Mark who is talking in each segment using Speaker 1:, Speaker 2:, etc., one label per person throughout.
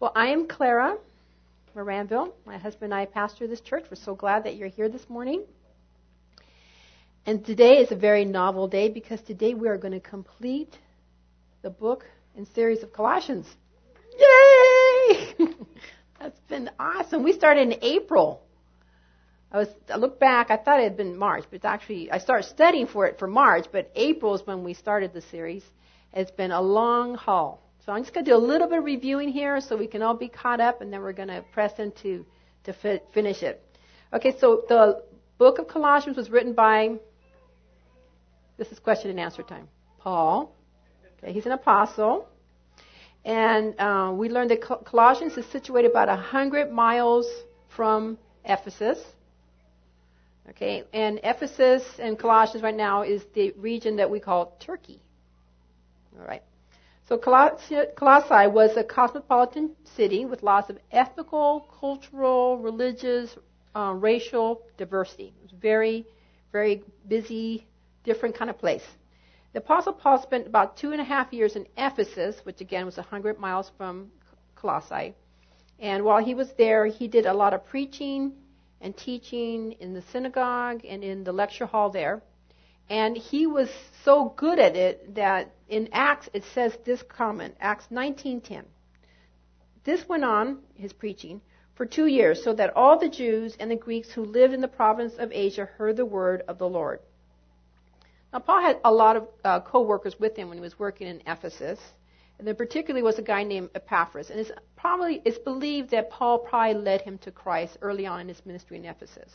Speaker 1: Well, I am Clara Maranville. My husband and I pastor this church. We're so glad that you're here this morning. And today is a very novel day because today we are going to complete the book and series of Colossians. Yay! That's been awesome. We started in April. I was I look back, I thought it had been March, but it's actually I started studying for it for March, but April is when we started the series. It's been a long haul. So I'm just going to do a little bit of reviewing here so we can all be caught up, and then we're going to press into to fi- finish it. Okay, so the book of Colossians was written by. This is question and answer time. Paul. Okay, he's an apostle. And uh, we learned that Colossians is situated about 100 miles from Ephesus. Okay, and Ephesus and Colossians right now is the region that we call Turkey. All right. So Colossae was a cosmopolitan city with lots of ethnical, cultural, religious, uh, racial diversity. It was very, very busy, different kind of place. The Apostle Paul spent about two and a half years in Ephesus, which again was 100 miles from Colossae. And while he was there, he did a lot of preaching and teaching in the synagogue and in the lecture hall there. And he was so good at it that in Acts it says this comment, Acts 19:10. This went on his preaching for 2 years so that all the Jews and the Greeks who lived in the province of Asia heard the word of the Lord. Now, Paul had a lot of uh, co-workers with him when he was working in Ephesus, and there particularly was a guy named Epaphras. And it's probably it's believed that Paul probably led him to Christ early on in his ministry in Ephesus.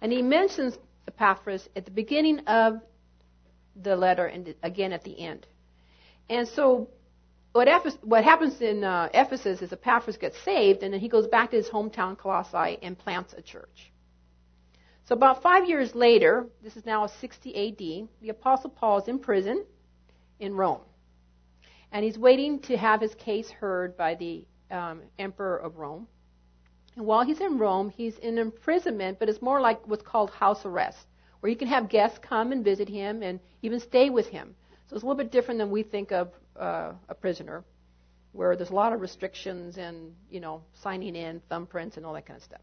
Speaker 1: And he mentions Epaphras at the beginning of the letter and again at the end. And so what, Ephes- what happens in uh, Ephesus is Epaphras gets saved, and then he goes back to his hometown Colossae and plants a church. So about five years later, this is now 60 AD, the Apostle Paul is in prison in Rome. And he's waiting to have his case heard by the um, Emperor of Rome. And while he's in Rome, he's in imprisonment, but it's more like what's called house arrest, where you can have guests come and visit him and even stay with him. So it's a little bit different than we think of uh, a prisoner, where there's a lot of restrictions and, you know, signing in, thumbprints, and all that kind of stuff.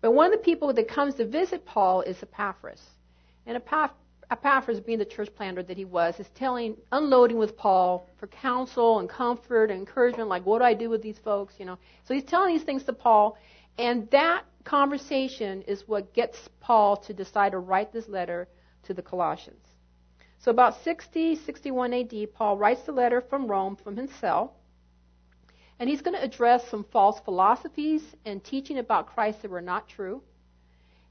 Speaker 1: But one of the people that comes to visit Paul is Epaphras. And Epaphras, being the church planter that he was, is telling, unloading with Paul for counsel and comfort and encouragement, like, what do I do with these folks, you know. So he's telling these things to Paul, and that conversation is what gets Paul to decide to write this letter to the Colossians. So about 60, 61 AD, Paul writes the letter from Rome from his cell. And he's going to address some false philosophies and teaching about Christ that were not true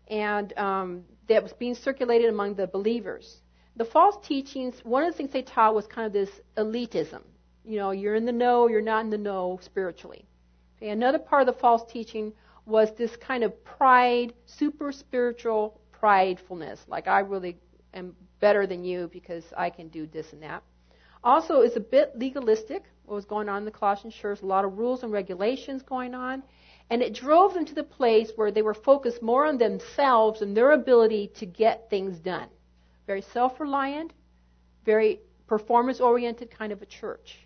Speaker 1: and um, that was being circulated among the believers. The false teachings, one of the things they taught was kind of this elitism. You know, you're in the know, you're not in the know spiritually. Okay, another part of the false teaching was this kind of pride, super spiritual pridefulness, like I really am better than you because I can do this and that. Also, it's a bit legalistic what was going on in the Colossian church, a lot of rules and regulations going on. And it drove them to the place where they were focused more on themselves and their ability to get things done. Very self reliant, very performance oriented kind of a church.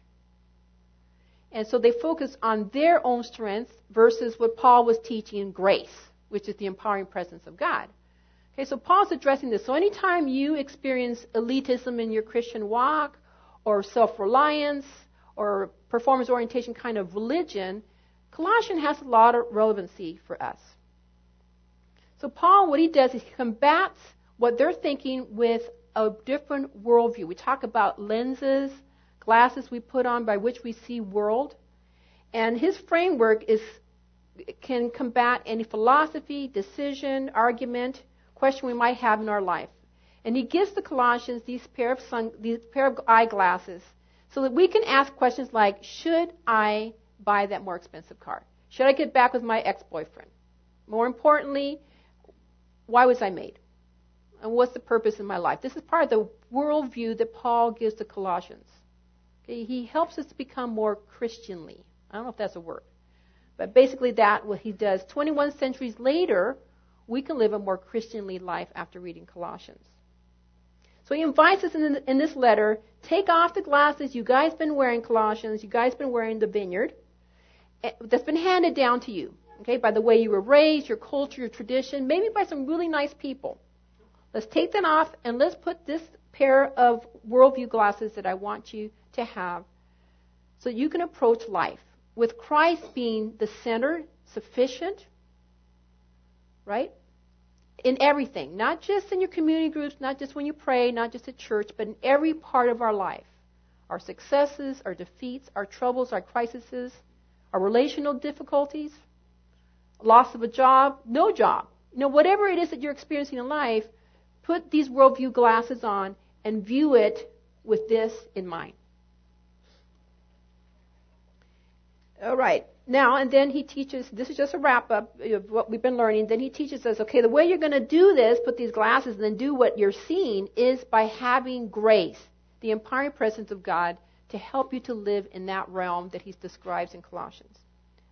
Speaker 1: And so they focused on their own strength versus what Paul was teaching grace, which is the empowering presence of God. Okay, so Paul's addressing this. So anytime you experience elitism in your Christian walk or self reliance, or performance orientation kind of religion, Colossian has a lot of relevancy for us. So Paul, what he does is he combats what they're thinking with a different worldview. We talk about lenses, glasses we put on by which we see world. And his framework is can combat any philosophy, decision, argument, question we might have in our life. And he gives the Colossians these pair of sun, these pair of eyeglasses so that we can ask questions like, should I buy that more expensive car? Should I get back with my ex-boyfriend? More importantly, why was I made? And what's the purpose in my life? This is part of the worldview that Paul gives to Colossians. Okay, he helps us to become more Christianly. I don't know if that's a word. But basically that what he does. 21 centuries later, we can live a more Christianly life after reading Colossians. So he invites us in, in this letter, take off the glasses you guys been wearing, Colossians, you guys been wearing the vineyard, eh, that's been handed down to you, okay, by the way you were raised, your culture, your tradition, maybe by some really nice people. Let's take them off and let's put this pair of worldview glasses that I want you to have so you can approach life with Christ being the center, sufficient, right? In everything, not just in your community groups, not just when you pray, not just at church, but in every part of our life. Our successes, our defeats, our troubles, our crises, our relational difficulties, loss of a job, no job. You know, whatever it is that you're experiencing in life, put these worldview glasses on and view it with this in mind. All right. Now, and then he teaches, this is just a wrap up of what we've been learning. Then he teaches us, okay, the way you're going to do this, put these glasses and then do what you're seeing is by having grace, the empowering presence of God to help you to live in that realm that he describes in Colossians.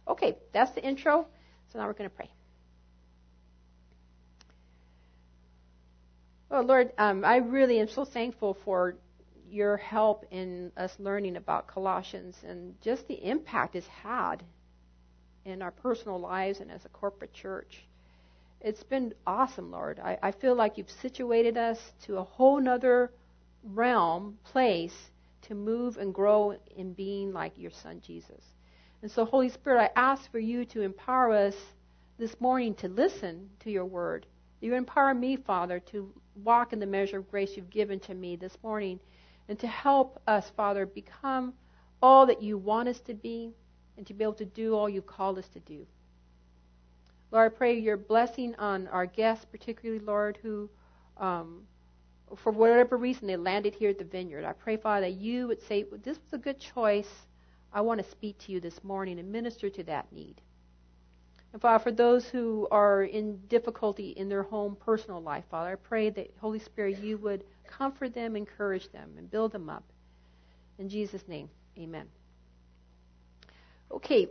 Speaker 1: Okay, that's the intro. So now we're going to pray. Oh, Lord, um, I really am so thankful for your help in us learning about Colossians and just the impact it's had in our personal lives and as a corporate church. It's been awesome, Lord. I, I feel like you've situated us to a whole nother realm, place to move and grow in being like your Son Jesus. And so, Holy Spirit, I ask for you to empower us this morning to listen to your word. You empower me, Father, to walk in the measure of grace you've given to me this morning and to help us, Father, become all that you want us to be and to be able to do all you've called us to do. Lord, I pray your blessing on our guests, particularly, Lord, who, um, for whatever reason, they landed here at the vineyard. I pray, Father, that you would say, This was a good choice. I want to speak to you this morning and minister to that need. And Father, for those who are in difficulty in their home personal life, Father, I pray that Holy Spirit, you would comfort them, encourage them, and build them up. In Jesus' name, amen. Okay,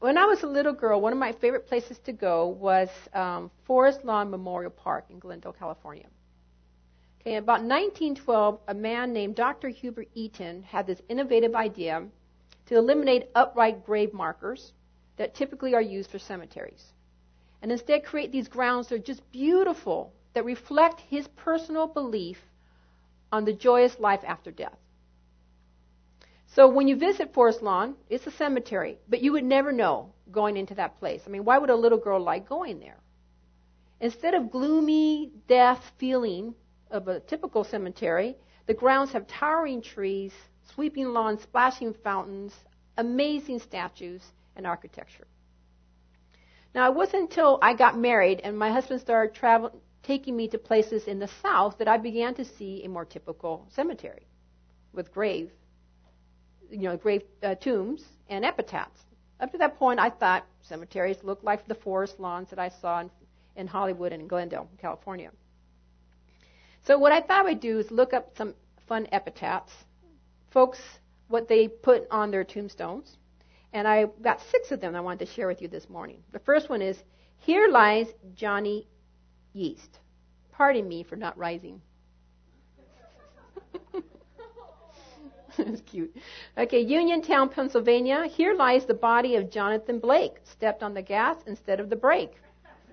Speaker 1: when I was a little girl, one of my favorite places to go was um, Forest Lawn Memorial Park in Glendale, California. Okay, about 1912, a man named Dr. Hubert Eaton had this innovative idea to eliminate upright grave markers that typically are used for cemeteries. And instead create these grounds that are just beautiful, that reflect his personal belief on the joyous life after death. So when you visit Forest Lawn, it's a cemetery, but you would never know going into that place. I mean, why would a little girl like going there? Instead of gloomy death feeling of a typical cemetery, the grounds have towering trees, sweeping lawns, splashing fountains, amazing statues, and architecture. Now, it wasn't until I got married and my husband started traveling, taking me to places in the south that I began to see a more typical cemetery with grave, you know, grave uh, tombs and epitaphs. Up to that point, I thought cemeteries looked like the forest lawns that I saw in, in Hollywood and in Glendale, California. So what I thought I'd do is look up some fun epitaphs, folks, what they put on their tombstones, and I got six of them I wanted to share with you this morning. The first one is Here lies Johnny Yeast. Pardon me for not rising. It's cute. Okay, Uniontown, Pennsylvania. Here lies the body of Jonathan Blake. Stepped on the gas instead of the brake.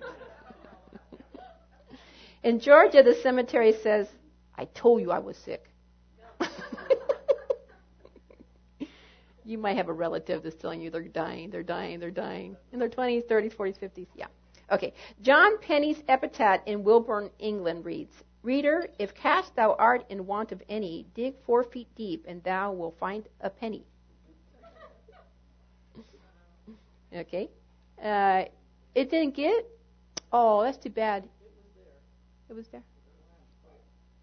Speaker 1: In Georgia, the cemetery says, I told you I was sick. you might have a relative that's telling you they're dying, they're dying, they're dying in their 20s, 30s, 40s, 50s. Yeah. Okay. John Penny's epitaph in Wimborne, England reads, Reader, if cast thou art in want of any, dig four feet deep, and thou wilt find a penny. okay. Uh, it didn't get. Oh, that's too bad. It was there.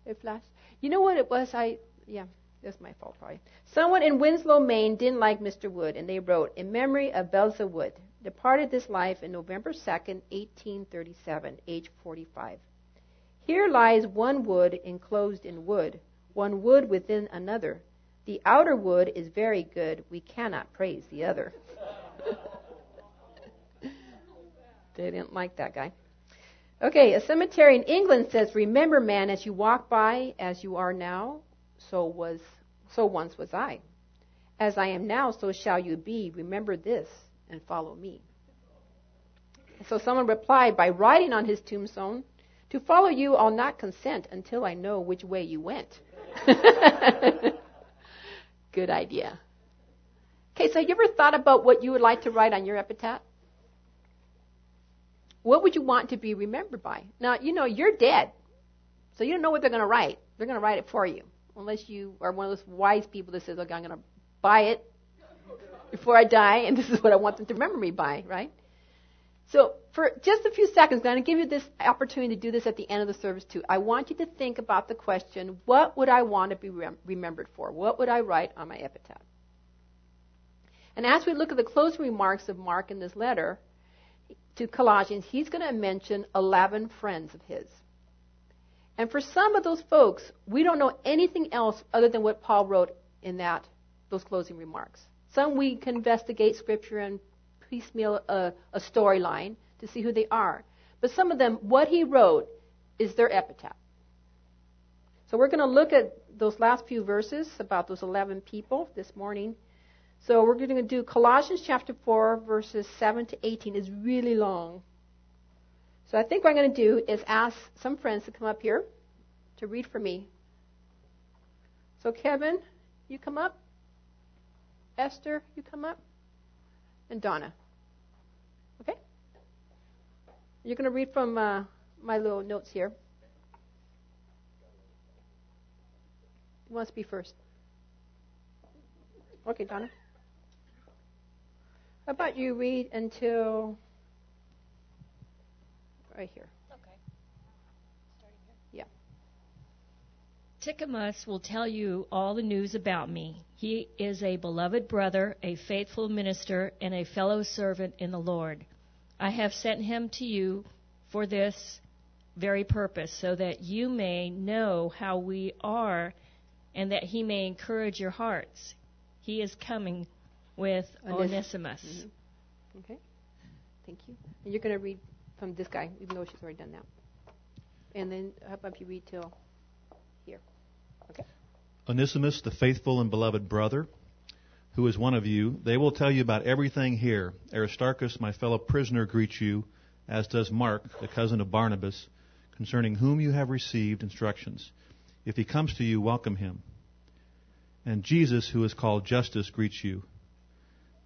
Speaker 1: It flashed. You know what it was? I yeah. That's my fault, probably. Someone in Winslow, Maine didn't like Mr. Wood, and they wrote, In memory of Belza Wood, departed this life in November 2nd, 1837, age 45. Here lies one wood enclosed in wood, one wood within another. The outer wood is very good. We cannot praise the other. they didn't like that guy. Okay, a cemetery in England says, Remember, man, as you walk by, as you are now, so was so once was I. As I am now, so shall you be. Remember this. And follow me. So someone replied by writing on his tombstone, To follow you, I'll not consent until I know which way you went. Good idea. Okay, so have you ever thought about what you would like to write on your epitaph? What would you want to be remembered by? Now, you know, you're dead. So you don't know what they're going to write. They're going to write it for you. Unless you are one of those wise people that says, okay, I'm going to buy it before I die, and this is what I want them to remember me by, right? So for just a few seconds, I'm going to give you this opportunity to do this at the end of the service too. I want you to think about the question, what would I want to be rem- remembered for? What would I write on my epitaph? And as we look at the closing remarks of Mark in this letter to Colossians, he's going to mention 11 friends of his. And for some of those folks, we don't know anything else other than what Paul wrote in that those closing remarks. Some we can investigate scripture and piecemeal a, a storyline to see who they are. But some of them, what he wrote is their epitaph. So we're going to look at those last few verses about those 11 people this morning. So we're going to do Colossians chapter 4, verses 7 to 18. is really long. So I think what I'm going to do is ask some friends to come up here to read for me. So Kevin, you come up. Esther, you come up. And Donna. Okay? You're going to read from uh, my little notes here. Who wants to be first? Okay, Donna. How about you read until right here?
Speaker 2: Okay. Starting
Speaker 1: here? Yeah.
Speaker 2: Tychicus will tell you all the news about me. He is a beloved brother, a faithful minister, and a fellow servant in the Lord. I have sent him to you for this very purpose, so that you may know how we are and that he may encourage your hearts. He is coming with Onesimus.
Speaker 1: Mm-hmm. Okay. Thank you. And you're going to read from this guy, even though she's already done that. And then how about you read till here? Okay.
Speaker 3: Onesimus, the faithful and beloved brother, who is one of you, they will tell you about everything here. Aristarchus, my fellow prisoner, greets you, as does Mark, the cousin of Barnabas, concerning whom you have received instructions. If he comes to you, welcome him. And Jesus, who is called Justus, greets you.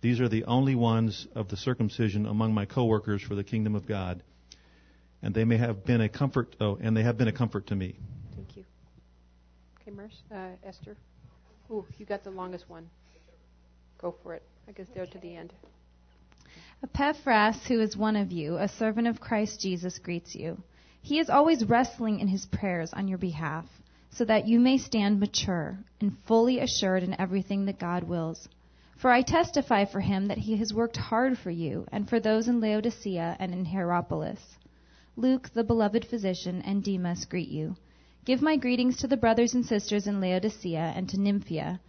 Speaker 3: These are the only ones of the circumcision among my co-workers for the kingdom of God, and they may have been a comfort. Oh, and they have been a comfort to me.
Speaker 1: Okay, Merce, uh, Esther. Ooh, you got the longest one. Go for it. I guess there to the end.
Speaker 4: Epaphras, who is one of you, a servant of Christ Jesus, greets you. He is always wrestling in his prayers on your behalf, so that you may stand mature and fully assured in everything that God wills. For I testify for him that he has worked hard for you and for those in Laodicea and in Hierapolis. Luke, the beloved physician, and Demas greet you. Give my greetings to the brothers and sisters in Laodicea and to Nymphaea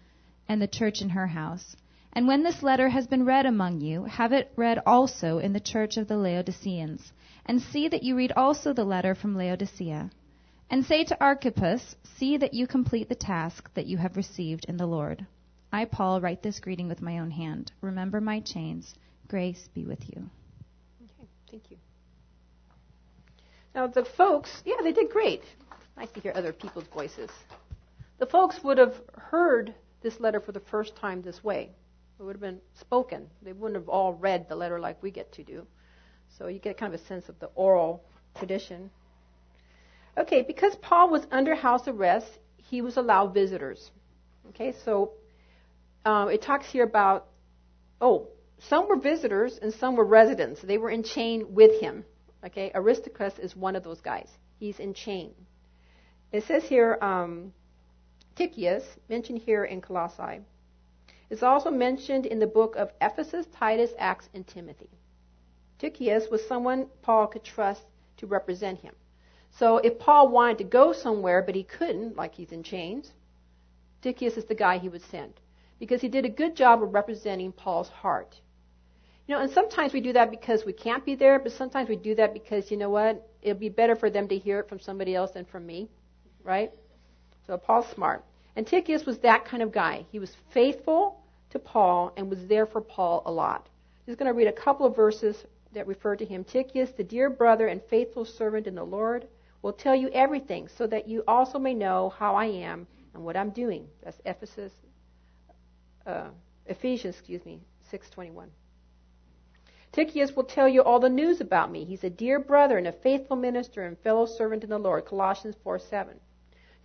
Speaker 4: and the church in her house. And when this letter has been read among you, have it read also in the church of the Laodiceans. And see that you read also the letter from Laodicea. And say to Archippus, See that you complete the task that you have received in the Lord. I, Paul, write this greeting with my own hand. Remember my chains. Grace be with you.
Speaker 1: Okay, thank you. Now, the folks, yeah, they did great. Nice to hear other people's voices. The folks would have heard this letter for the first time this way. It would have been spoken. They wouldn't have all read the letter like we get to do. So you get kind of a sense of the oral tradition. Okay, because Paul was under house arrest, he was allowed visitors. Okay, so um, it talks here about, oh, some were visitors and some were residents. They were in chain with him. Okay, Aristarchus is one of those guys. He's in chain. It says here, um, Tychicus, mentioned here in Colossae, is also mentioned in the book of Ephesus, Titus, Acts, and Timothy. Tychius was someone Paul could trust to represent him. So if Paul wanted to go somewhere but he couldn't, like he's in chains, Tychius is the guy he would send because he did a good job of representing Paul's heart. You know, and sometimes we do that because we can't be there, but sometimes we do that because, you know what, it'll be better for them to hear it from somebody else than from me, right? So Paul's smart. And Tychicus was that kind of guy. He was faithful to Paul and was there for Paul a lot. He's going to read a couple of verses that refer to him. Tychicus, the dear brother and faithful servant in the Lord, will tell you everything so that you also may know how I am and what I'm doing. That's Ephesus, uh, Ephesians, excuse me, 6:21. Tychicus will tell you all the news about me. He's a dear brother and a faithful minister and fellow servant in the Lord. Colossians 4:7.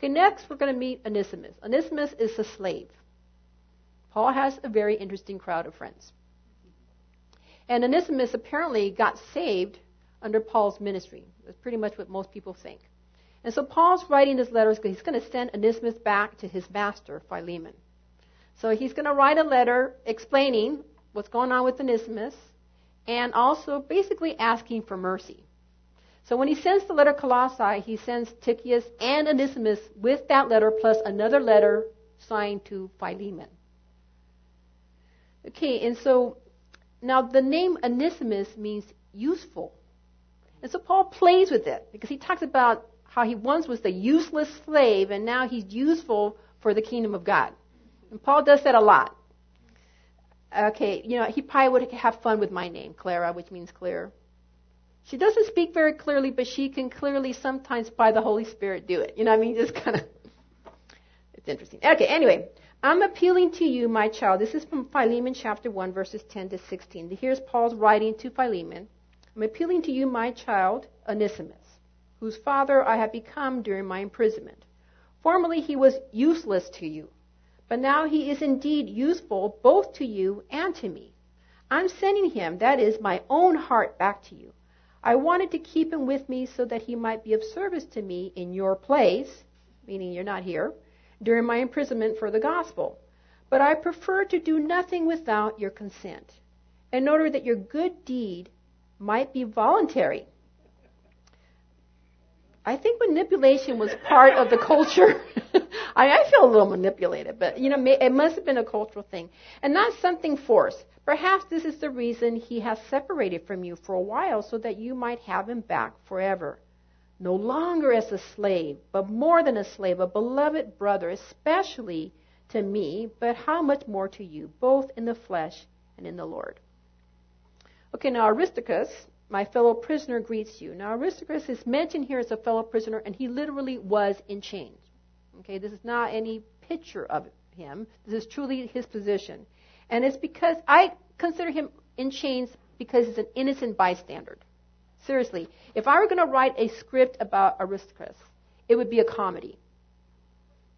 Speaker 1: Okay, next we're going to meet Onesimus. Onesimus is a slave. Paul has a very interesting crowd of friends. And Onesimus apparently got saved under Paul's ministry. That's pretty much what most people think. And so Paul's writing this letter because he's going to send Onesimus back to his master, Philemon. So he's going to write a letter explaining what's going on with Onesimus and also basically asking for mercy. So when he sends the letter Colossae, he sends Tychius and Onesimus with that letter plus another letter signed to Philemon. Okay, and so now, the name Onesimus means useful. And so Paul plays with it because he talks about how he once was the useless slave and now he's useful for the kingdom of God. And Paul does that a lot. Okay, you know, he probably would have fun with my name, Clara, which means clear. She doesn't speak very clearly, but she can clearly sometimes by the Holy Spirit do it. You know what I mean? Just kind of, it's interesting. Okay, anyway, I'm appealing to you, my child. This is from Philemon chapter 1, verses 10 to 16. Here's Paul's writing to Philemon. I'm appealing to you, my child, Onesimus, whose father I have become during my imprisonment. Formerly he was useless to you, but now he is indeed useful both to you and to me. I'm sending him, that is, my own heart back to you. I wanted to keep him with me so that he might be of service to me in your place, meaning you're not here during my imprisonment for the gospel. But I prefer to do nothing without your consent, in order that your good deed might be voluntary. I think manipulation was part of the culture. I, I feel a little manipulated, but you know, it must have been a cultural thing, and not something forced. Perhaps this is the reason he has separated from you for a while, so that you might have him back forever no longer as a slave, but more than a slave, a beloved brother, especially to me, but how much more to you, both in the flesh and in the Lord. Okay, now Aristarchus, my fellow prisoner, greets you. Now Aristarchus is mentioned here as a fellow prisoner, and he literally was in chains. Okay, this is not any picture of him. This is truly his position. And it's because I consider him in chains because he's an innocent bystander. Seriously, if I were going to write a script about Aristarchus, it would be a comedy.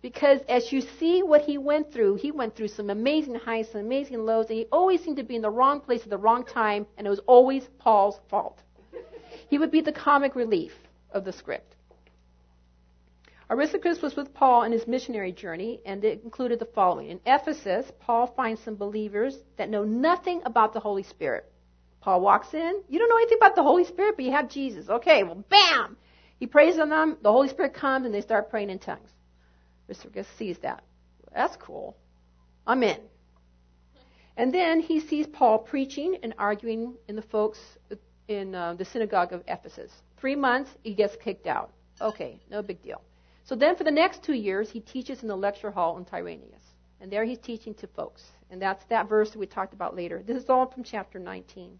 Speaker 1: Because as you see what he went through, he went through some amazing highs and amazing lows, and he always seemed to be in the wrong place at the wrong time, and it was always Paul's fault. he would be the comic relief of the script. Aristarchus was with Paul in his missionary journey, and it included the following. In Ephesus, Paul finds some believers that know nothing about the Holy Spirit. Paul walks in. You don't know anything about the Holy Spirit, but you have Jesus. Okay, well, bam! He prays on them. The Holy Spirit comes, and they start praying in tongues. Aristarchus sees that. That's cool. I'm in. And then he sees Paul preaching and arguing in the folks in uh, the synagogue of Ephesus. Three months, he gets kicked out. Okay, no big deal. So then for the next two years, he teaches in the lecture hall in Tyrannus. And there he's teaching to folks. And that's that verse that we talked about later. This is all from chapter 19.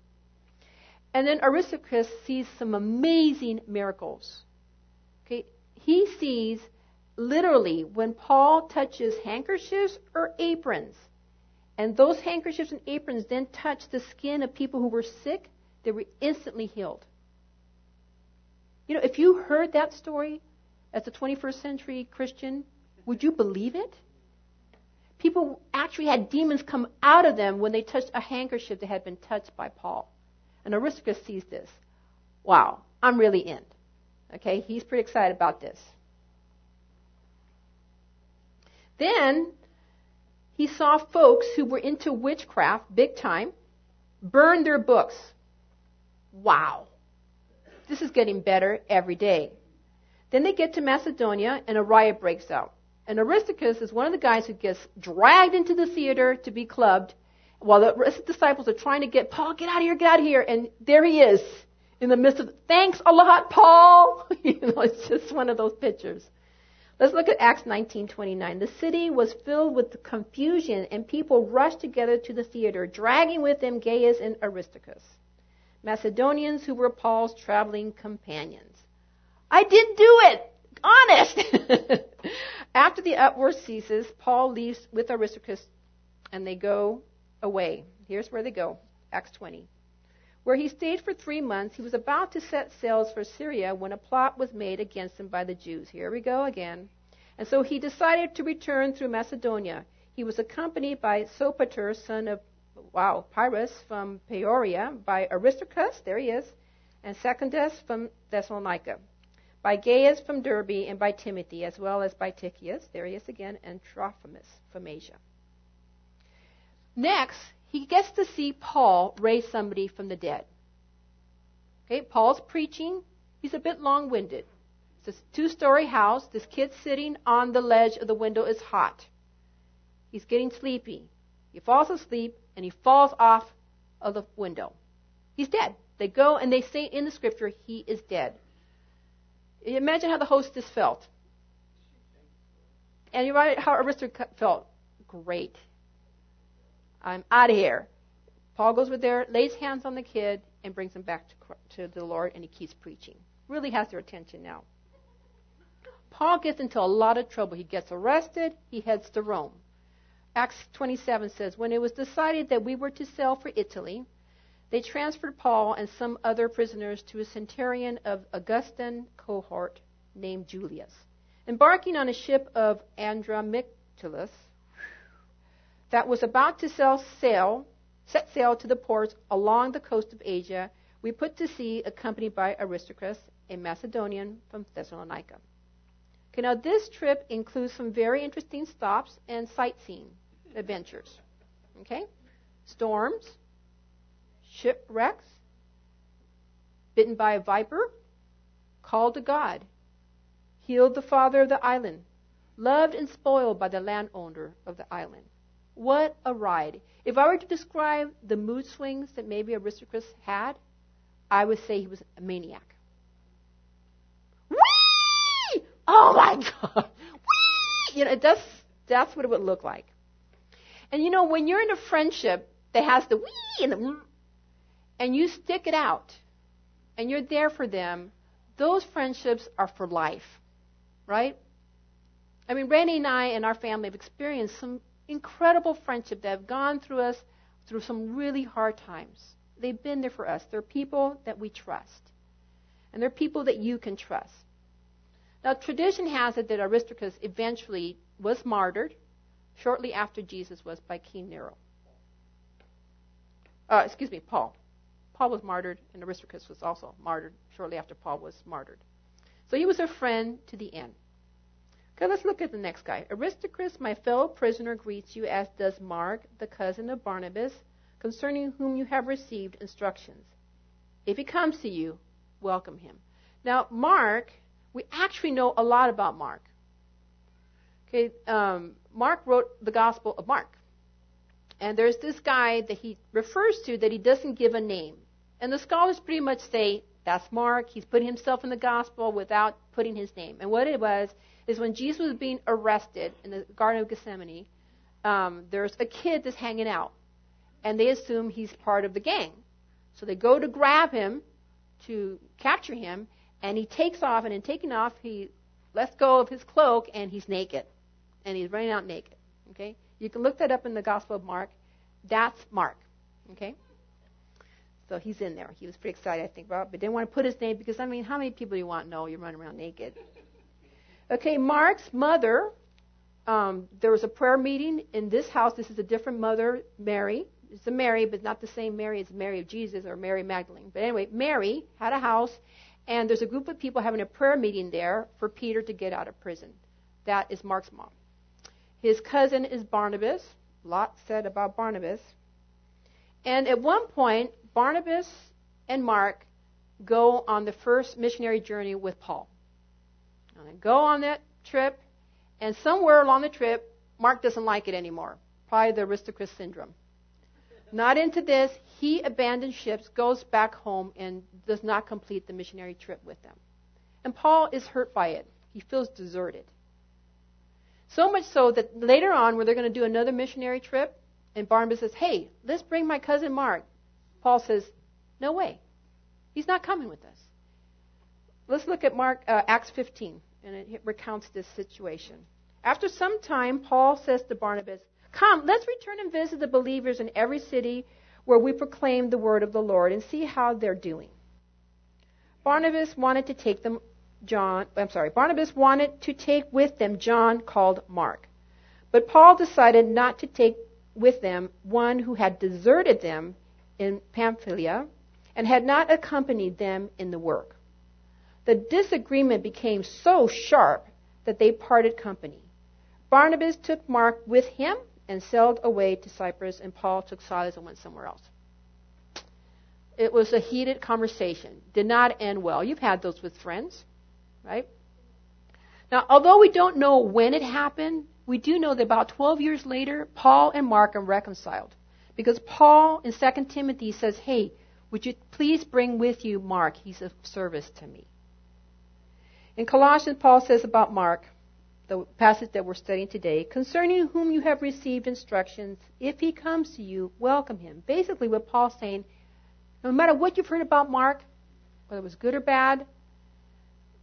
Speaker 1: And then Aristarchus sees some amazing miracles. Okay, he sees literally when Paul touches handkerchiefs or aprons, and those handkerchiefs and aprons then touch the skin of people who were sick, they were instantly healed. You know, if you heard that story as a 21st century Christian, would you believe it? People actually had demons come out of them when they touched a handkerchief that had been touched by Paul. And Aristarchus sees this. Wow, I'm really in. Okay, he's pretty excited about this. Then he saw folks who were into witchcraft big time burn their books. Wow. This is getting better every day. Then they get to Macedonia and a riot breaks out. And Aristarchus is one of the guys who gets dragged into the theater to be clubbed while the rest of the disciples are trying to get Paul, get out of here, get out of here, and there he is in the midst of, thanks a lot, Paul. you know, it's just one of those pictures. Let's look at Acts 19:29. The city was filled with confusion and people rushed together to the theater, dragging with them Gaius and Aristarchus, Macedonians who were Paul's traveling companions. I didn't do it. Honest. After the uproar ceases, Paul leaves with Aristarchus and they go away. Here's where they go. Acts 20 where he stayed for three months. He was about to set sails for Syria when a plot was made against him by the Jews. Here we go again. And so he decided to return through Macedonia. He was accompanied by Sopater, son of, wow, Pyrrhus from Berea, by Aristarchus, there he is, and Secundus from Thessalonica, by Gaius from Derbe, and by Timothy, as well as by Tychius, there he is again, and Trophimus from Asia. Next, he gets to see Paul raise somebody from the dead. Okay, Paul's preaching. He's a bit long winded. It's a two story house. This kid sitting on the ledge of the window is hot. He's getting sleepy. He falls asleep and he falls off of the window. He's dead. They go and they say in the scripture, he is dead. Imagine how the hostess felt. And you write how Aristarchus felt. Great. I'm out of here. Paul goes with there, lays hands on the kid, and brings him back to, to the Lord, and he keeps preaching. Really has their attention now. Paul gets into a lot of trouble. He gets arrested. He heads to Rome. Acts 27 says, When it was decided that we were to sail for Italy, they transferred Paul and some other prisoners to a centurion of Augustan cohort named Julius. Embarking on a ship of Andromictulus, that was about to sail, set sail to the ports along the coast of Asia, we put to sea accompanied by Aristarchus, a Macedonian from Thessalonica. Okay, now this trip includes some very interesting stops and sightseeing adventures. Okay? Storms, shipwrecks, bitten by a viper, called to God, healed the father of the island, loved and spoiled by the landowner of the island. What a ride. If I were to describe the mood swings that maybe Aristarchus had, I would say he was a maniac. Whee! Oh my God! Whee! You know, that's, that's what it would look like. And you know, when you're in a friendship that has the wee and the and you stick it out and you're there for them, those friendships are for life, right? I mean, Randy and I and our family have experienced some incredible friendship that have gone through us through some really hard times. They've been there for us. They're people that we trust. And they're people that you can trust. Now, tradition has it that Aristarchus eventually was martyred shortly after Jesus was by King Nero. Uh, excuse me, Paul. Paul was martyred, and Aristarchus was also martyred shortly after Paul was martyred. So he was a friend to the end. Okay, let's look at the next guy. Aristarchus, my fellow prisoner, greets you, as does Mark, the cousin of Barnabas, concerning whom you have received instructions. If he comes to you, welcome him. Now, Mark, we actually know a lot about Mark. Okay, um, Mark wrote the Gospel of Mark. And there's this guy that he refers to that he doesn't give a name. And the scholars pretty much say that's Mark. He's putting himself in the Gospel without putting his name. And what it was, is when Jesus was being arrested in the Garden of Gethsemane, um, there's a kid that's hanging out, and they assume he's part of the gang. So they go to grab him to capture him, and he takes off, and in taking off, he lets go of his cloak, and he's naked, and he's running out naked. Okay, you can look that up in the Gospel of Mark. That's Mark. Okay. So he's in there. He was pretty excited, I think, about, but didn't want to put his name because I mean, how many people do you want to know you're running around naked? Okay, Mark's mother, um, there was a prayer meeting in this house. This is a different mother, Mary. It's a Mary, but not the same Mary as Mary of Jesus or Mary Magdalene. But anyway, Mary had a house, and there's a group of people having a prayer meeting there for Peter to get out of prison. That is Mark's mom. His cousin is Barnabas. A lot said about Barnabas. And at one point, Barnabas and Mark go on the first missionary journey with Paul. And they go on that trip, and somewhere along the trip, Mark doesn't like it anymore. Probably the Aristarchus syndrome. Not into this. He abandons ships, goes back home, and does not complete the missionary trip with them. And Paul is hurt by it. He feels deserted. So much so that later on, where they're going to do another missionary trip, and Barnabas says, Hey, let's bring my cousin Mark. Paul says, No way. He's not coming with us. Let's look at Mark uh, Acts 15, and it recounts this situation. After some time, Paul says to Barnabas, Come, let's return and visit the believers in every city where we proclaim the word of the Lord and see how they're doing. Barnabas wanted to take them John, I'm sorry, Barnabas wanted to take with them John called Mark. But Paul decided not to take with them one who had deserted them in Pamphylia and had not accompanied them in the work. The disagreement became so sharp that they parted company. Barnabas took Mark with him and sailed away to Cyprus, and Paul took Silas and went somewhere else. It was a heated conversation. Did not end well. You've had those with friends, right? Now, although we don't know when it happened, we do know that about 12 years later, Paul and Mark are reconciled. Because Paul in 2 Timothy says, Hey, would you please bring with you Mark? He's of service to me. In Colossians, Paul says about Mark, the passage that we're studying today, concerning whom you have received instructions, if he comes to you, welcome him. Basically, what Paul's saying, no matter what you've heard about Mark, whether it was good or bad,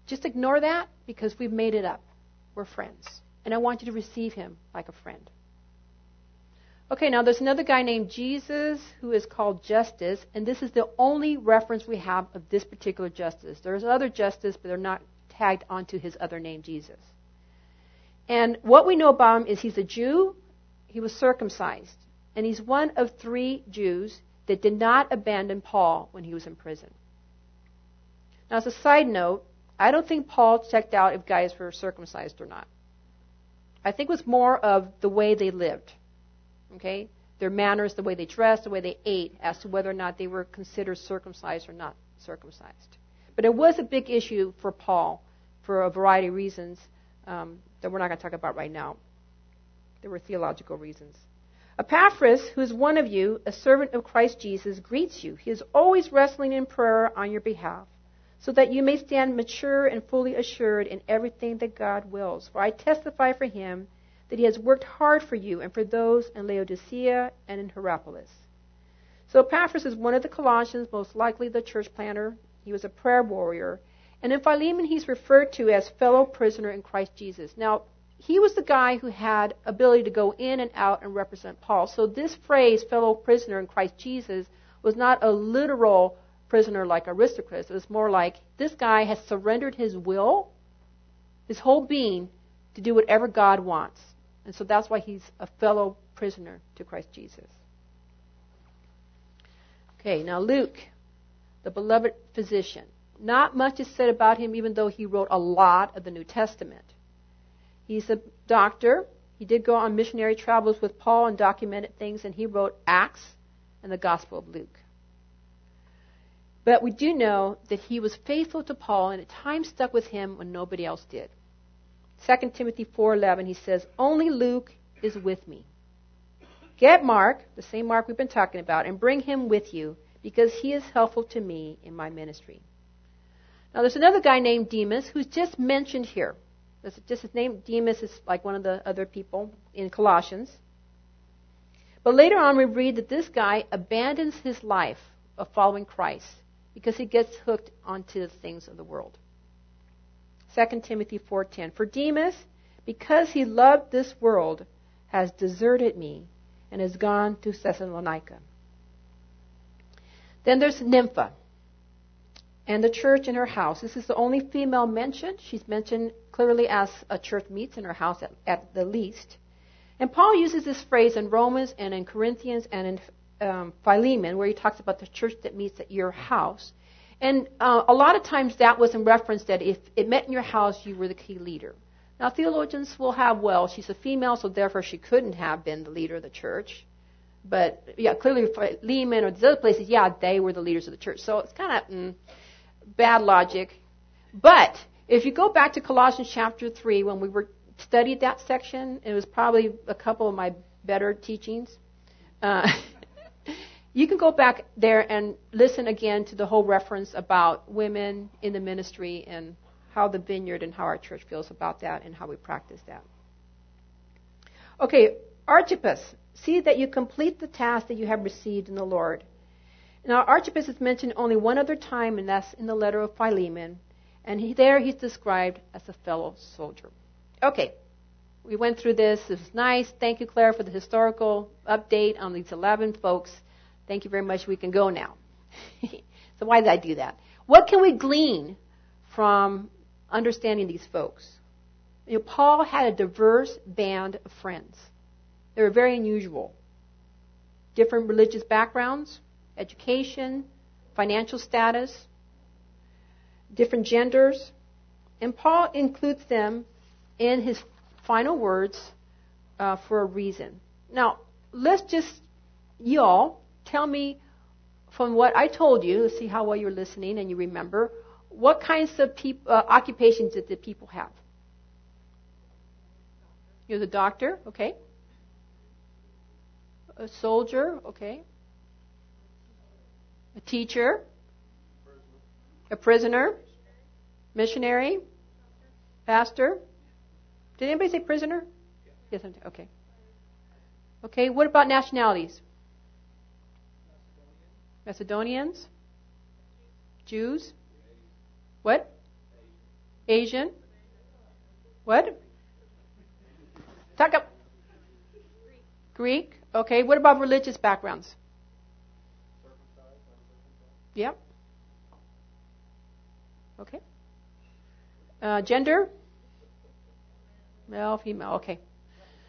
Speaker 1: just ignore that because we've made it up. We're friends. And I want you to receive him like a friend. Okay, now there's another guy named Jesus who is called Justus, and this is the only reference we have of this particular Justus. There's other Justus, but they're not tagged onto his other name, Jesus. And what we know about him is he's a Jew, he was circumcised, and he's one of three Jews that did not abandon Paul when he was in prison. Now, as a side note, I don't think Paul checked out if guys were circumcised or not. I think it was more of the way they lived, okay? Their manners, the way they dressed, the way they ate, as to whether or not they were considered circumcised or not circumcised. But it was a big issue for Paul for a variety of reasons um, that we're not going to talk about right now. There were theological reasons. Epaphras, who is one of you, a servant of Christ Jesus, greets you. He is always wrestling in prayer on your behalf, so that you may stand mature and fully assured in everything that God wills. For I testify for him that he has worked hard for you and for those in Laodicea and in Hierapolis. So Epaphras is one of the Colossians, most likely the church planter. He was a prayer warrior. And in Philemon, he's referred to as fellow prisoner in Christ Jesus. Now, he was the guy who had ability to go in and out and represent Paul. So this phrase, fellow prisoner in Christ Jesus, was not a literal prisoner like Aristarchus. It was more like this guy has surrendered his will, his whole being, to do whatever God wants. And so that's why he's a fellow prisoner to Christ Jesus. Okay, now Luke, the beloved physician. Not much is said about him, even though he wrote a lot of the New Testament. He's a doctor. He did go on missionary travels with Paul and documented things, and he wrote Acts and the Gospel of Luke. But we do know that he was faithful to Paul and at times stuck with him when nobody else did. 2 Timothy 4:11 he says, "Only Luke is with me. Get Mark, the same Mark we've been talking about, and bring him with you because he is helpful to me in my ministry." Now there's another guy named Demas who's just mentioned here. just his name Demas is like one of the other people in Colossians. But later on we read that this guy abandons his life of following Christ because he gets hooked onto the things of the world. 2 Timothy 4:10 For Demas because he loved this world has deserted me and has gone to Thessalonica. Then there's Nympha and the church in her house. This is the only female mentioned. She's mentioned clearly as a church meets in her house at, at the least. And Paul uses this phrase in Romans and in Corinthians and in um, Philemon, where he talks about the church that meets at your house. And uh, a lot of times that was in reference that if it met in your house, you were the key leader. Now, theologians will have, well, she's a female, so therefore she couldn't have been the leader of the church. But, yeah, clearly for Lehman or these other places, yeah, they were the leaders of the church. So it's kind of, mm, bad logic. But if you go back to Colossians chapter 3, when we were studied that section, it was probably a couple of my better teachings. Uh, you can go back there and listen again to the whole reference about women in the ministry and how the vineyard and how our church feels about that and how we practice that. Okay, Archippus, see that you complete the task that you have received in the Lord. Now, Archippus is mentioned only one other time, and that's in the letter of Philemon. And he, there he's described as a fellow soldier. Okay, we went through this. It was nice. Thank you, Claire, for the historical update on these 11 folks. Thank you very much. We can go now. so, why did I do that? What can we glean from understanding these folks? You know, Paul had a diverse band of friends. They were very unusual. Different religious backgrounds, education, financial status, different genders. And Paul includes them in his final words uh, for a reason. Now, let's just, y'all, tell me from what I told you, see how well you're listening and you remember, what kinds of peop- uh, occupations did the people have? You're the doctor, okay. A soldier, okay. A teacher. A prisoner. Missionary. Pastor. Did anybody say prisoner? Yes, okay. Okay, what about nationalities? Macedonians? Jews? What? Asian? What? Talk up. Greek. Okay. What about religious backgrounds? Yep. Okay. Uh, gender? Male, female. Okay.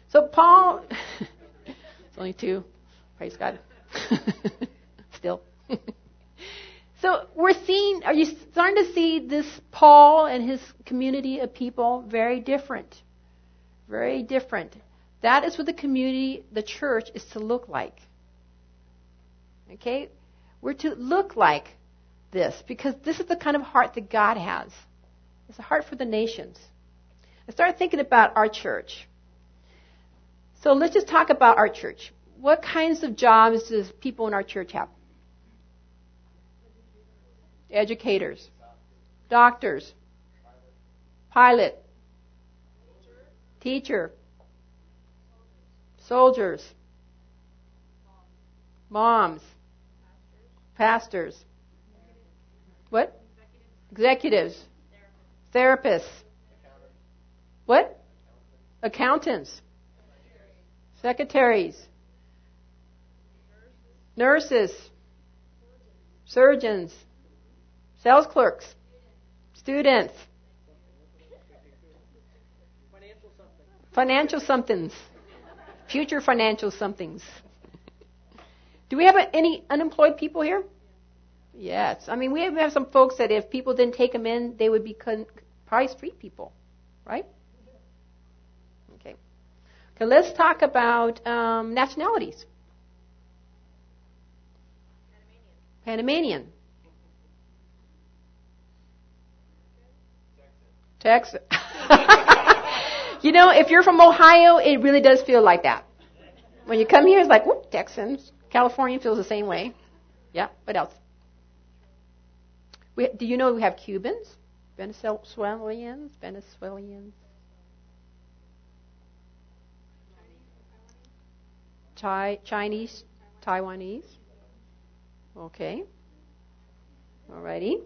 Speaker 1: So Paul, it's only two. Praise God. Still. so we're seeing, are you starting to see this Paul and his community of people very different? Very different. That is what the community, the church, is to look like. Okay? We're to look like this because this is the kind of heart that God has. It's a heart for the nations. I started thinking about our church. So let's just talk about our church. What kinds of jobs does people in our church have? Educators, doctors, pilot, teacher, soldiers, moms, pastors. What? Executives, therapists. What? Accountants, secretaries, nurses, surgeons, sales clerks, students. Financial somethings. Future financial somethings. Do we have any unemployed people here? Yes. I mean, we have some folks that if people didn't take them in, they would be con- probably street people, right? Okay. Okay, let's talk about um, nationalities. Panamanian. Texas. You know, if you're from Ohio, it really does feel like that. When you come here, it's like, whoop, Texans. California feels the same way. Yeah, what else? We, do you know we have Cubans? Venezuelans? Venezuelans? Chi- Chinese? Taiwanese? Okay. Alrighty.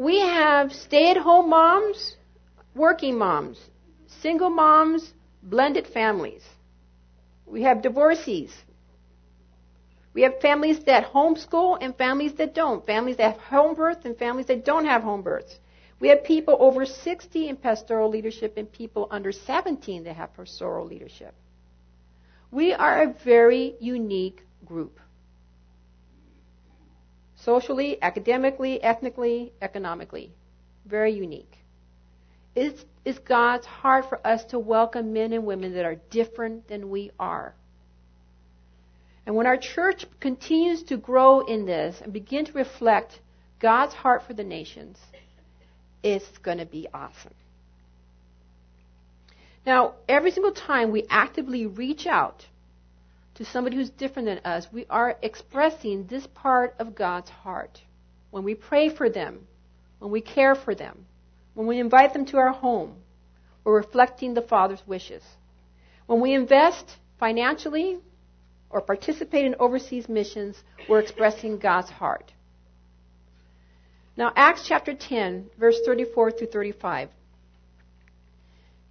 Speaker 1: We have stay at home moms working moms, single moms, blended families. We have divorcees. We have families that homeschool and families that don't. Families that have home births and families that don't have home births. We have people over 60 in pastoral leadership and people under 17 that have pastoral leadership. We are a very unique group. Socially, academically, ethnically, economically. Very unique. It's, it's God's heart for us to welcome men and women that are different than we are. And when our church continues to grow in this and begin to reflect God's heart for the nations, it's going to be awesome. Now, every single time we actively reach out to somebody who's different than us, we are expressing this part of God's heart. When we pray for them, when we care for them, when we invite them to our home, we're reflecting the Father's wishes. When we invest financially or participate in overseas missions, we're expressing God's heart. Now, Acts chapter 10, verse 34 through 35.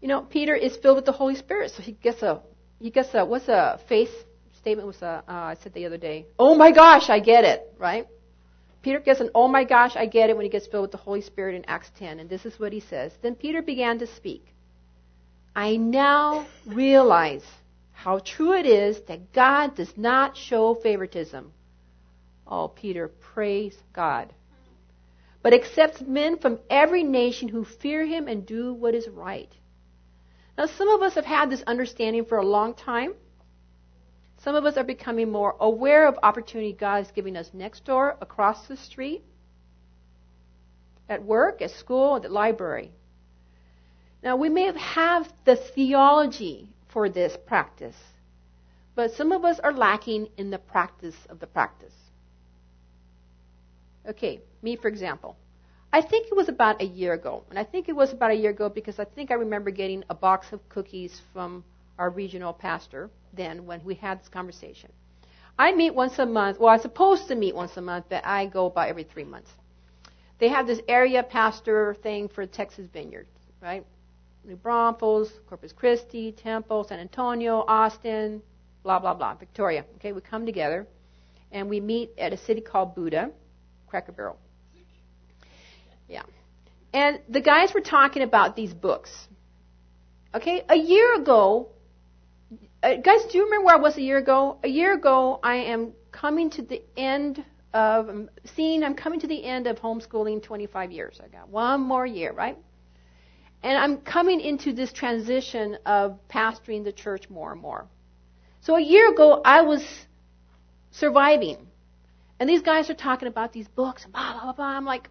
Speaker 1: You know, Peter is filled with the Holy Spirit, so he gets a, he gets a, what's a faith statement was a, uh, I said the other day, oh my gosh, I get it, right? Peter gets an oh my gosh, I get it when he gets filled with the Holy Spirit in Acts 10, and this is what he says. Then Peter began to speak. I now realize how true it is that God does not show favoritism. Oh, Peter, praise God. But accepts men from every nation who fear him and do what is right. Now, some of us have had this understanding for a long time. Some of us are becoming more aware of opportunity God is giving us next door, across the street, at work, at school, at the library. Now, we may have the theology for this practice, but some of us are lacking in the practice of the practice. Okay, me for example. I think it was about a year ago, and I think it was about a year ago because I think I remember getting a box of cookies from our regional pastor then when we had this conversation. I meet once a month. Well, I'm supposed to meet once a month, but I go about every three months. They have this area pastor thing for Texas Vineyard, right? New Braunfels, Corpus Christi, Temple, San Antonio, Austin, blah, blah, blah, Victoria. Okay, we come together and we meet at a city called Buda, Cracker Barrel. Yeah. And the guys were talking about these books. Okay, a year ago, uh, guys, do you remember where I was a year ago? A year ago, I am coming to the end of I'm seeing. I'm coming to the end of homeschooling 25 years. I got one more year, right? And I'm coming into this transition of pastoring the church more and more. So a year ago, I was surviving, and these guys are talking about these books blah blah blah. blah. I'm like,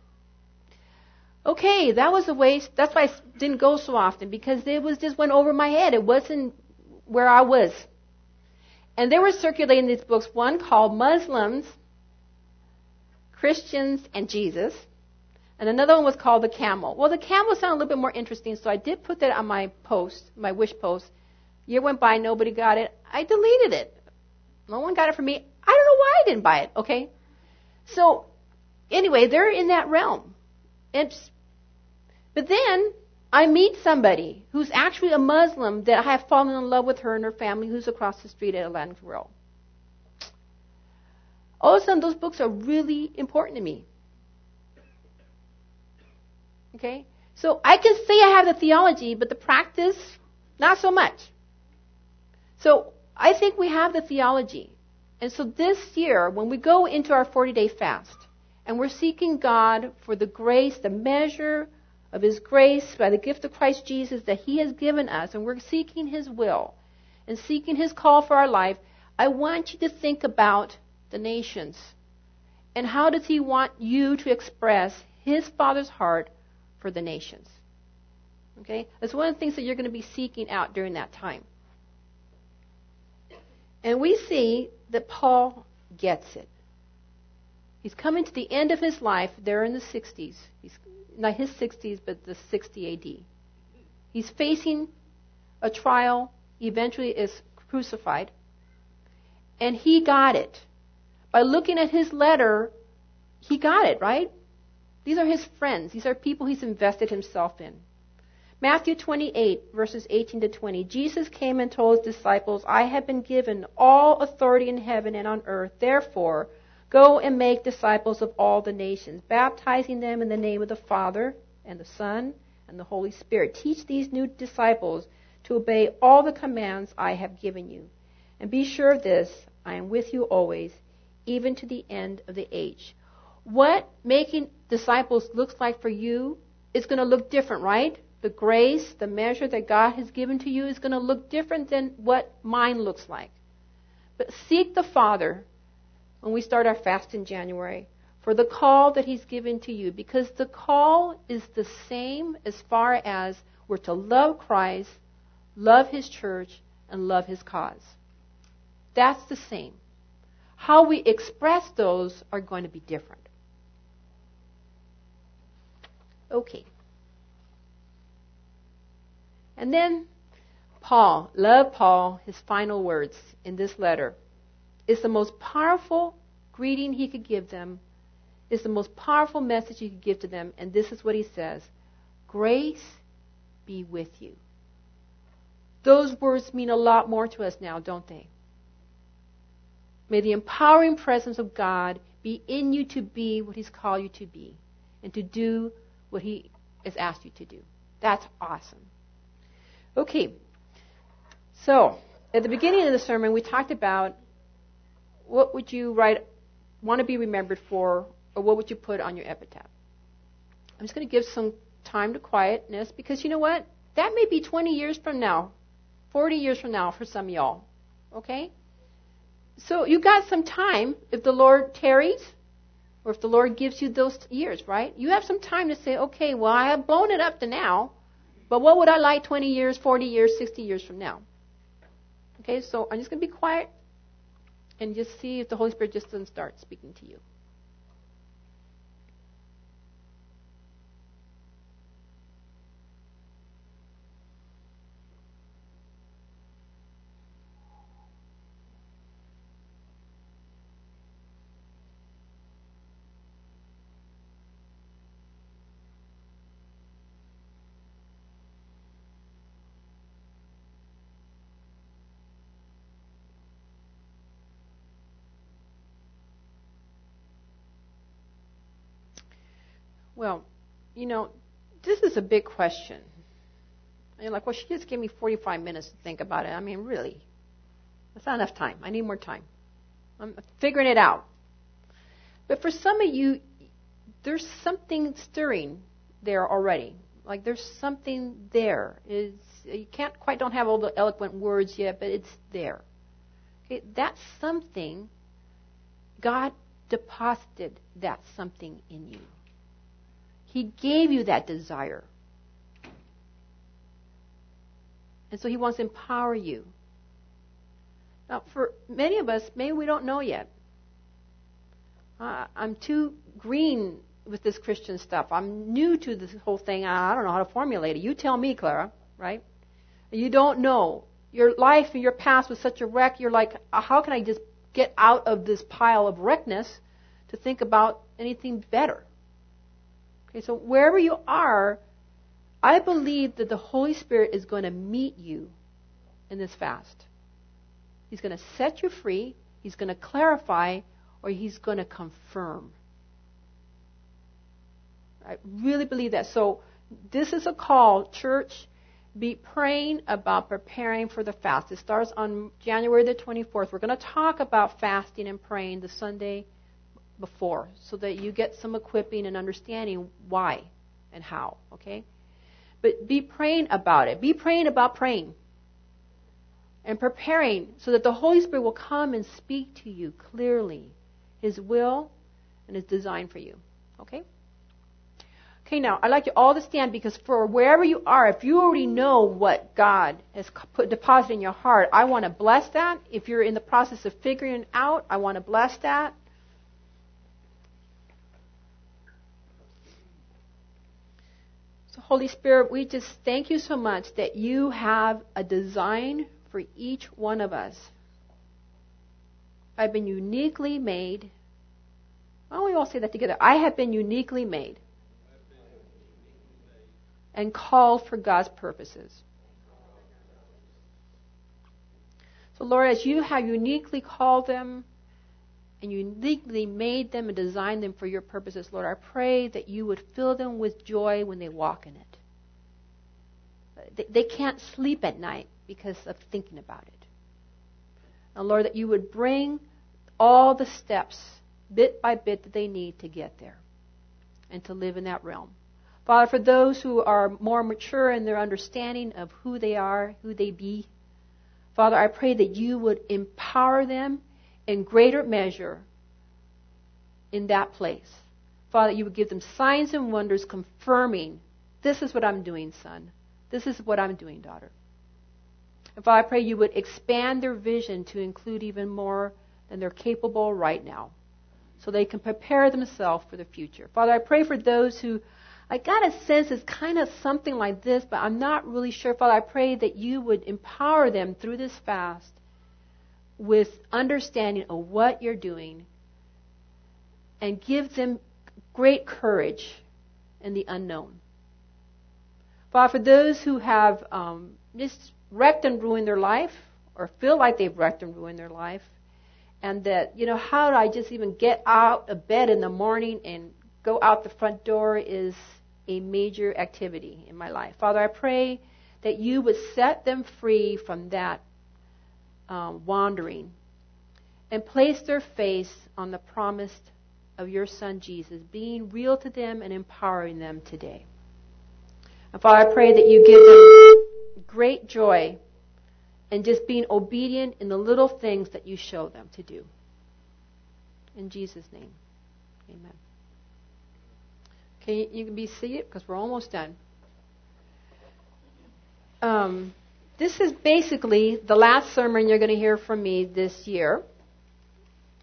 Speaker 1: okay, that was a waste. That's why I didn't go so often because it was just went over my head. It wasn't where I was. And they were circulating these books, one called Muslims, Christians, and Jesus. And another one was called The Camel. Well, The Camel sounded a little bit more interesting, so I did put that on my post, my wish post. Year went by, nobody got it. I deleted it. No one got it from me. I don't know why I didn't buy it, okay? So, anyway, they're in that realm. It's, but then I meet somebody who's actually a Muslim that I have fallen in love with her and her family who's across the street at Atlantic Grill. All of a sudden, those books are really important to me. Okay? So I can say I have the theology, but the practice, not so much. So I think we have the theology. And so this year, when we go into our 40 day fast, and we're seeking God for the grace, the measure of His grace by the gift of Christ Jesus that He has given us, and we're seeking His will and seeking His call for our life, I want you to think about the nations. And how does He want you to express His Father's heart for the nations? Okay? That's one of the things that you're going to be seeking out during that time. And we see that Paul gets it. He's coming to the end of his life there in the 60s. He's not his 60s, but the 60 AD. He's facing a trial. Eventually is crucified. And he got it. By looking at his letter, he got it, right? These are his friends. These are people he's invested himself in. Matthew 28, verses 18 to 20. Jesus came and told his disciples, I have been given all authority in heaven and on earth. Therefore, Go and make disciples of all the nations, baptizing them in the name of the Father and the Son and the Holy Spirit. Teach these new disciples to obey all the commands I have given you. And be sure of this I am with you always, even to the end of the age. What making disciples looks like for you is going to look different, right? The grace, the measure that God has given to you is going to look different than what mine looks like. But seek the Father when we start our fast in January for the call that He's given to you because the call is the same as far as we're to love Christ, love His church, and love His cause. That's the same. How we express those are going to be different. Okay. And then Paul, love Paul, his final words in this letter. It's the most powerful greeting he could give them. It's the most powerful message he could give to them. And this is what he says Grace be with you. Those words mean a lot more to us now, don't they? May the empowering presence of God be in you to be what He's called you to be and to do what He has asked you to do. That's awesome. Okay, so at the beginning of the sermon, we talked about what would you write, want to be remembered for, or what would you put on your epitaph. I'm just going to give some time to quietness because you know what? That may be 20 years from now, 40 years from now for some of y'all. Okay? So you got some time if the Lord tarries or if the Lord gives you those years, right? You have some time to say, okay, well, I have blown it up to now, but what would I like 20 years, 40 years, 60 years from now? Okay, so I'm just going to be quiet and just see if the Holy Spirit just doesn't start speaking to you. Well, you know, this is a big question. And you're like, well, she just gave me 45 minutes to think about it. I mean, really, that's not enough time. I need more time. I'm figuring it out. But for some of you, there's something stirring there already. Like there's something there. It's, you can't quite don't have all the eloquent words yet, but it's there. Okay, that's something. God deposited that something in you. He gave you that desire. And so He wants to empower you. Now, for many of us, maybe we don't know yet. Uh, I'm too green with this Christian stuff. I'm new to this whole thing. I don't know how to formulate it. You tell me, Clara, right? You don't know. Your life and your past was such a wreck. You're like, uh, how can I just get out of this pile of wreckness to think about anything better? Okay, so wherever you are, I believe that the Holy Spirit is going to meet you in this fast. He's going to set you free, He's going to clarify, or He's going to confirm. I really believe that. So, this is a call, church. Be praying about preparing for the fast. It starts on January the 24th. We're going to talk about fasting and praying the Sunday before so that you get some equipping and understanding why and how, okay? But be praying about it. Be praying about praying and preparing so that the Holy Spirit will come and speak to you clearly His will and His design for you, okay? Okay, now I'd like you all to stand because for wherever you are, if you already know what God has put deposited in your heart, I want to bless that. If you're in the process of figuring out, I want to bless that. Holy Spirit, we just thank you so much that you have a design for each one of us. I've been uniquely made. Why don't we all say that together? I have been uniquely made and called for God's purposes. So, Lord, as you have uniquely called them and uniquely made them and designed them for your purposes, Lord, I pray that you would fill them with joy when they walk in it. They, they can't sleep at night because of thinking about it. And Lord, that you would bring all the steps, bit by bit, that they need to get there and to live in that realm. Father, for those who are more mature in their understanding of who they are, who they be, Father, I pray that you would empower them in greater measure in that place. Father, you would give them signs and wonders confirming, this is what I'm doing, son. This is what I'm doing, daughter. And Father, I pray you would expand their vision to include even more than they're capable right now so they can prepare themselves for the future. Father, I pray for those who I got a sense it's kind of something like this, but I'm not really sure. Father, I pray that you would empower them through this fast with understanding of what you're doing and give them great courage in the unknown. Father, for those who have um, just wrecked and ruined their life, or feel like they've wrecked and ruined their life, and that, you know, how do I just even get out of bed in the morning and go out the front door is a major activity in my life. Father, I pray that you would set them free from that um, wandering and place their face on the promise of your Son Jesus, being real to them and empowering them today. And Father, I pray that you give them great joy and just being obedient in the little things that you show them to do. In Jesus' name, amen. Okay, you can be seated because we're almost done. Um, this is basically the last sermon you're going to hear from me this year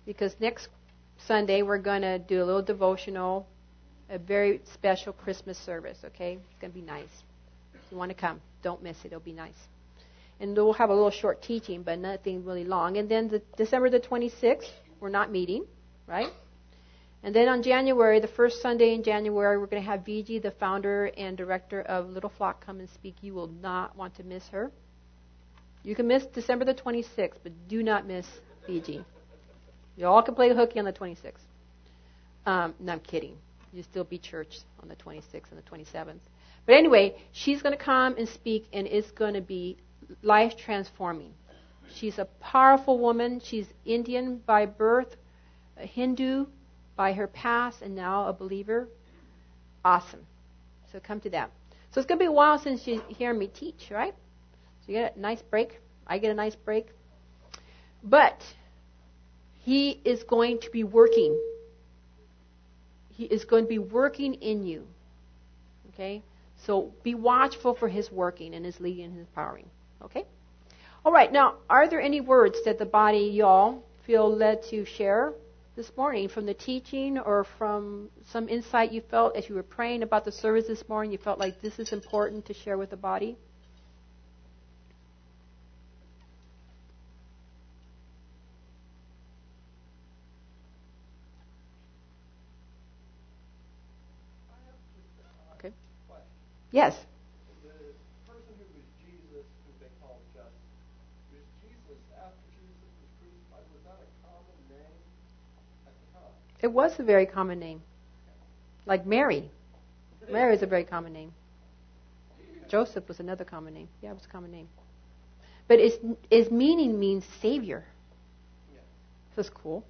Speaker 1: because next Sunday we're going to do a little devotional, a very special Christmas service, okay? It's going to be nice. If you want to come, don't miss it. It'll be nice and we'll have a little short teaching, but nothing really long. And then the, December the 26th, we're not meeting, right? And then on January, the first Sunday in January, we're going to have VG, the founder and director of Little Flock, come and speak. You will not want to miss her. You can miss December the 26th, but do not miss VG. You all can play hooky on the 26th. Um, no, I'm kidding. You still be church on the 26th and the 27th. But anyway, she's going to come and speak, and it's going to be life transforming. She's a powerful woman. She's Indian by birth, a Hindu by her past, and now a believer. Awesome. So come to that. So it's going to be a while since you hear me teach, right? So you get a nice break. I get a nice break. But he is going to be working. He is going to be working in you. Okay? So be watchful for his working and his leading and his empowering. Okay? All right, now, are there any words that the body, y'all, feel led to share this morning from the teaching or from some insight you felt as you were praying about the service this morning? You felt like this is important to share with the body? Yes. It was a very common name. Like Mary. Mary is a very common name. Joseph was another common name. Yeah, it was a common name. But its, its meaning means savior. So it's cool.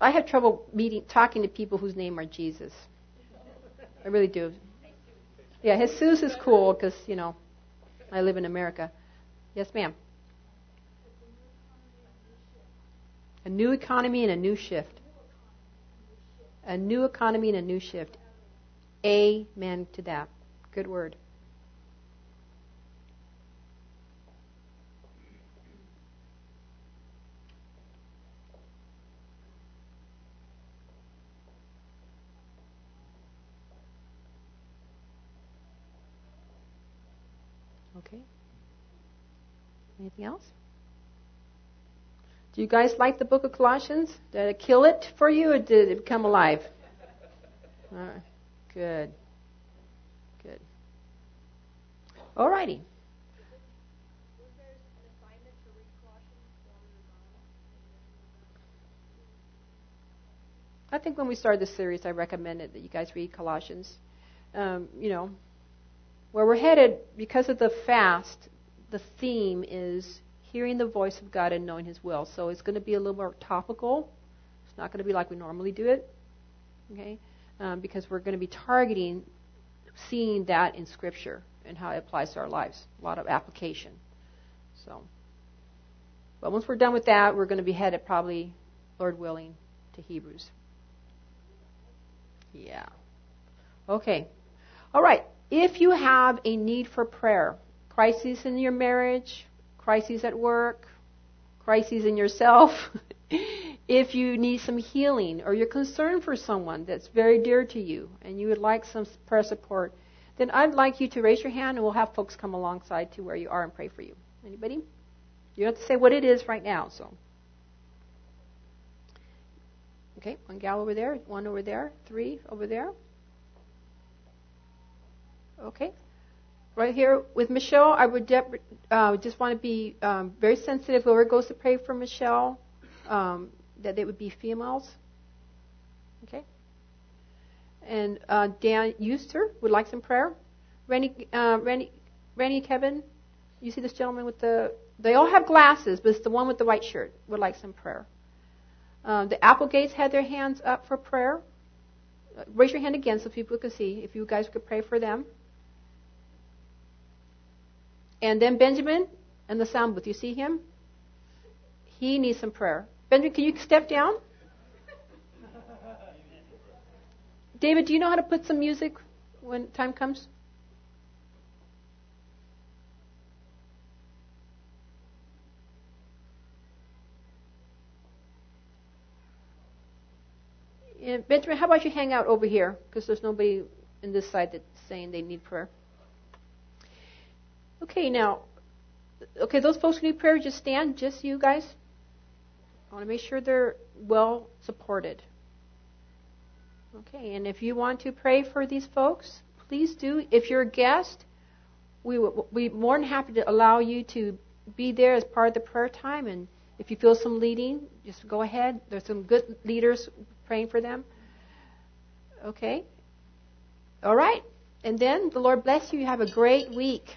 Speaker 1: I have trouble meeting, talking to people whose name are Jesus. I really do. Yeah, Jesus is cool because, you know, I live in America. Yes, ma'am. A new economy and a new shift. A new economy and a new shift. Amen to that. Good word. Okay. Anything else? Do you guys like the book of Colossians? Did it kill it for you or did it become alive? All right. Good. Good. All righty. I think when we started this series, I recommended that you guys read Colossians. Um, you know, where we're headed because of the fast, the theme is hearing the voice of God and knowing His will. So it's going to be a little more topical. It's not going to be like we normally do it, okay? Um, because we're going to be targeting seeing that in Scripture and how it applies to our lives. A lot of application. So, but once we're done with that, we're going to be headed probably, Lord willing, to Hebrews. Yeah. Okay. All right. If you have a need for prayer, crisis in your marriage, crises at work, crises in yourself, if you need some healing or you're concerned for someone that's very dear to you and you would like some prayer support, then I'd like you to raise your hand and we'll have folks come alongside to where you are and pray for you. Anybody? You don't have to say what it is right now, so. Okay, one gal over there, one over there, three over there. Okay. Right here with Michelle, I would de- uh, just want to be um, very sensitive. Whoever goes to pray for Michelle, um, that they would be females. Okay. And uh, Dan Euster would like some prayer. Randy, uh, Randy, Randy, Kevin, you see this gentleman with the. They all have glasses, but it's the one with the white shirt. Would like some prayer. Uh, the Applegates had their hands up for prayer. Uh, raise your hand again so people can see. If you guys could pray for them. And then Benjamin and the sound booth. You see him? He needs some prayer. Benjamin, can you step down? David, do you know how to put some music when time comes? Benjamin, how about you hang out over here? Because there's nobody in this side that's saying they need prayer. Okay, now, okay, those folks who need prayer, just stand, just you guys. I want to make sure they're well supported. Okay, and if you want to pray for these folks, please do. If you're a guest, we we more than happy to allow you to be there as part of the prayer time. And if you feel some leading, just go ahead. There's some good leaders praying for them. Okay. All right. And then the Lord bless you. You have a great week.